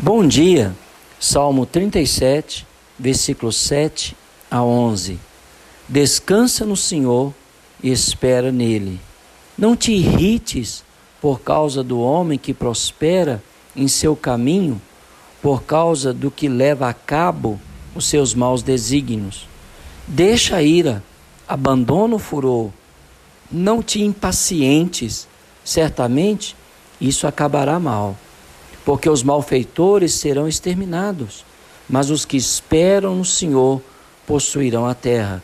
Bom dia, Salmo 37, versículos 7 a 11. Descansa no Senhor e espera nele. Não te irrites por causa do homem que prospera em seu caminho, por causa do que leva a cabo os seus maus desígnios. Deixa a ira, abandona o furor, não te impacientes, certamente isso acabará mal porque os malfeitores serão exterminados, mas os que esperam no Senhor possuirão a terra.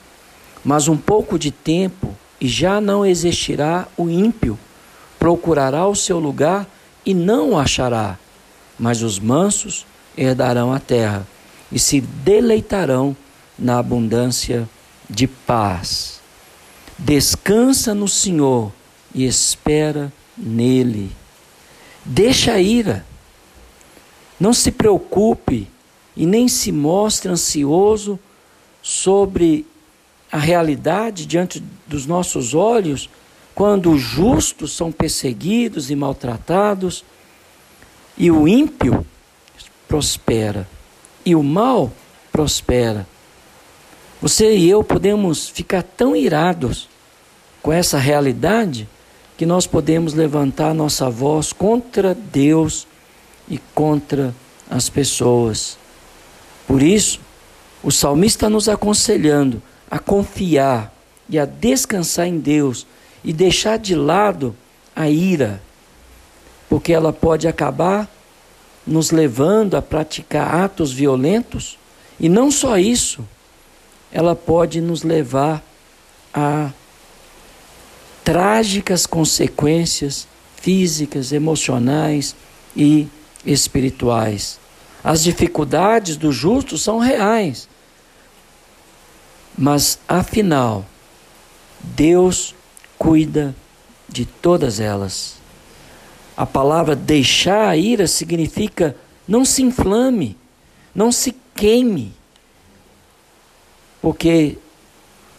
Mas um pouco de tempo e já não existirá o ímpio, procurará o seu lugar e não o achará. Mas os mansos herdarão a terra e se deleitarão na abundância de paz. Descansa no Senhor e espera nele. Deixa a ira não se preocupe e nem se mostre ansioso sobre a realidade diante dos nossos olhos, quando os justos são perseguidos e maltratados, e o ímpio prospera, e o mal prospera. Você e eu podemos ficar tão irados com essa realidade que nós podemos levantar nossa voz contra Deus e contra as pessoas. Por isso, o salmista nos aconselhando a confiar e a descansar em Deus e deixar de lado a ira, porque ela pode acabar nos levando a praticar atos violentos, e não só isso, ela pode nos levar a trágicas consequências físicas, emocionais e espirituais. As dificuldades do justo são reais. Mas, afinal, Deus cuida de todas elas. A palavra deixar a ira significa não se inflame, não se queime, porque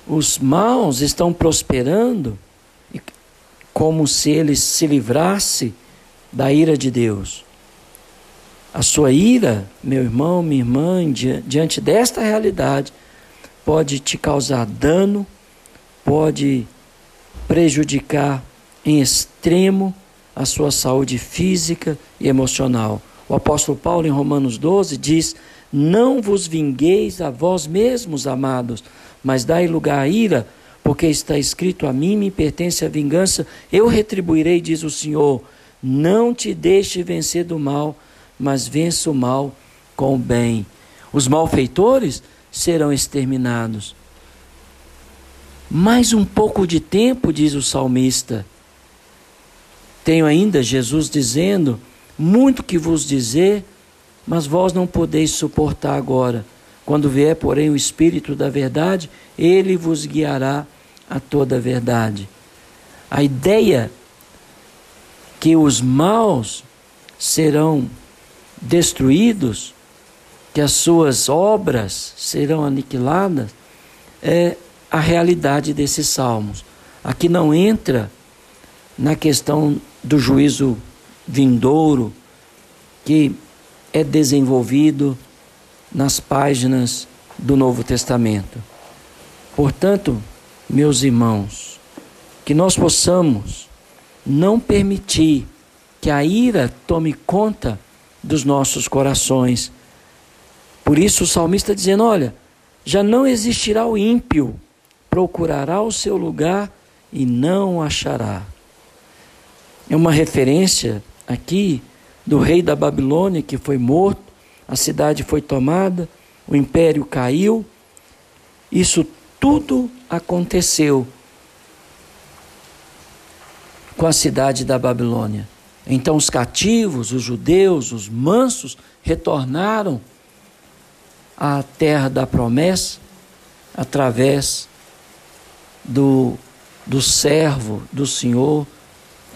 os maus estão prosperando como se eles se livrassem da ira de Deus. A sua ira, meu irmão, minha irmã, diante desta realidade, pode te causar dano, pode prejudicar em extremo a sua saúde física e emocional. O apóstolo Paulo, em Romanos 12, diz: Não vos vingueis a vós mesmos, amados, mas dai lugar à ira, porque está escrito: A mim me pertence a vingança, eu retribuirei, diz o Senhor. Não te deixe vencer do mal mas vença o mal com o bem. Os malfeitores serão exterminados. Mais um pouco de tempo, diz o salmista. Tenho ainda Jesus dizendo: Muito que vos dizer, mas vós não podeis suportar agora. Quando vier, porém, o Espírito da Verdade, ele vos guiará a toda a verdade. A ideia que os maus serão destruídos, que as suas obras serão aniquiladas, é a realidade desses salmos. Aqui não entra na questão do juízo vindouro, que é desenvolvido nas páginas do Novo Testamento. Portanto, meus irmãos, que nós possamos não permitir que a ira tome conta dos nossos corações. Por isso o salmista dizendo: olha, já não existirá o ímpio, procurará o seu lugar e não o achará. É uma referência aqui do rei da Babilônia que foi morto, a cidade foi tomada, o império caiu. Isso tudo aconteceu com a cidade da Babilônia. Então os cativos, os judeus, os mansos, retornaram à terra da promessa através do, do servo do Senhor,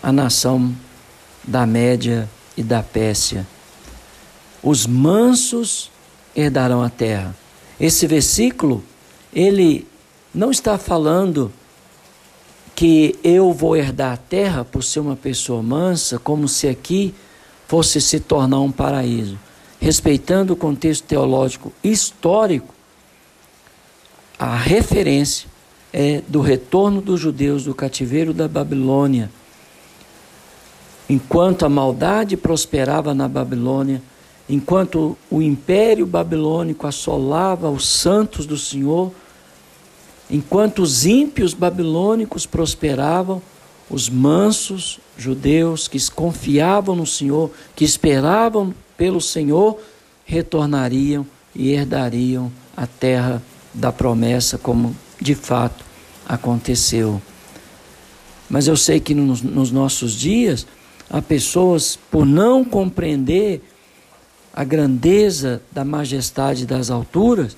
a nação da Média e da Pérsia. Os mansos herdarão a terra. Esse versículo, ele não está falando que eu vou herdar a terra por ser uma pessoa mansa, como se aqui fosse se tornar um paraíso. respeitando o contexto teológico histórico, a referência é do retorno dos judeus do cativeiro da Babilônia. Enquanto a maldade prosperava na Babilônia, enquanto o império babilônico assolava os santos do Senhor, enquanto os ímpios babilônicos prosperavam, os mansos judeus que confiavam no Senhor, que esperavam pelo Senhor, retornariam e herdariam a terra da promessa, como de fato aconteceu. Mas eu sei que nos, nos nossos dias, há pessoas, por não compreender a grandeza da majestade das alturas,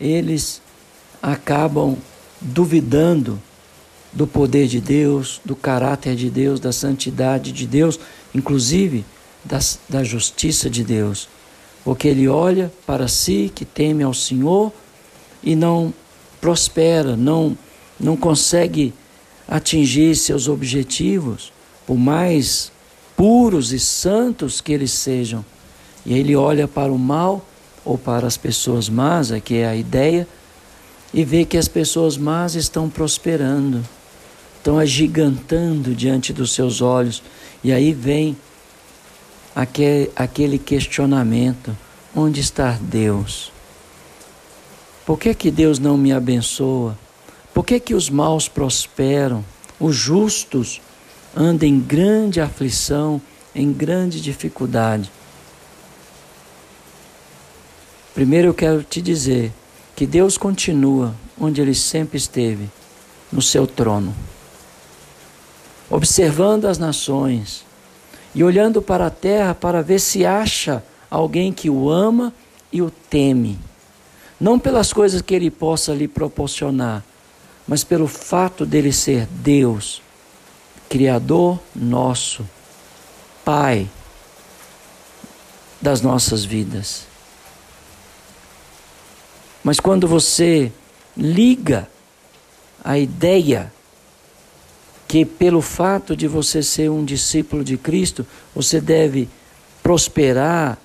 eles acabam duvidando do poder de Deus, do caráter de Deus, da santidade de Deus, inclusive das, da justiça de Deus. Porque ele olha para si, que teme ao Senhor, e não prospera, não, não consegue atingir seus objetivos, por mais puros e santos que eles sejam. E ele olha para o mal ou para as pessoas más, é que é a ideia, e vê que as pessoas más estão prosperando, estão agigantando diante dos seus olhos. E aí vem aquele questionamento: onde está Deus? Por que, que Deus não me abençoa? Por que, que os maus prosperam? Os justos andam em grande aflição, em grande dificuldade. Primeiro eu quero te dizer que Deus continua onde Ele sempre esteve, no seu trono, observando as nações e olhando para a terra para ver se acha alguém que o ama e o teme não pelas coisas que ele possa lhe proporcionar, mas pelo fato dele ser Deus, Criador nosso, Pai das nossas vidas. Mas quando você liga a ideia que pelo fato de você ser um discípulo de Cristo, você deve prosperar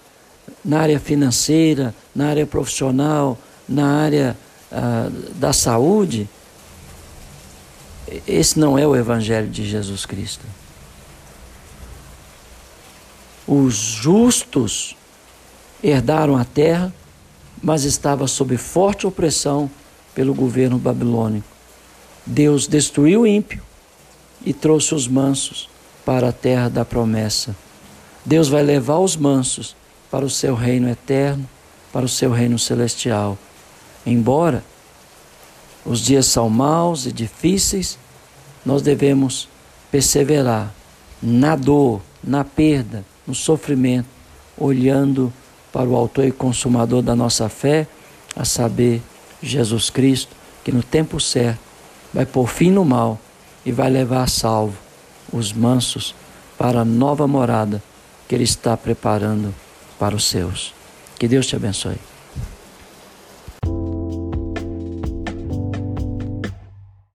na área financeira, na área profissional, na área ah, da saúde, esse não é o Evangelho de Jesus Cristo. Os justos herdaram a terra, mas estava sob forte opressão pelo governo babilônico. Deus destruiu o ímpio e trouxe os mansos para a terra da promessa. Deus vai levar os mansos para o seu reino eterno, para o seu reino celestial. Embora os dias são maus e difíceis, nós devemos perseverar na dor, na perda, no sofrimento, olhando para o Autor e Consumador da nossa fé, a saber, Jesus Cristo, que no tempo certo vai pôr fim no mal e vai levar a salvo os mansos para a nova morada que Ele está preparando para os seus. Que Deus te abençoe.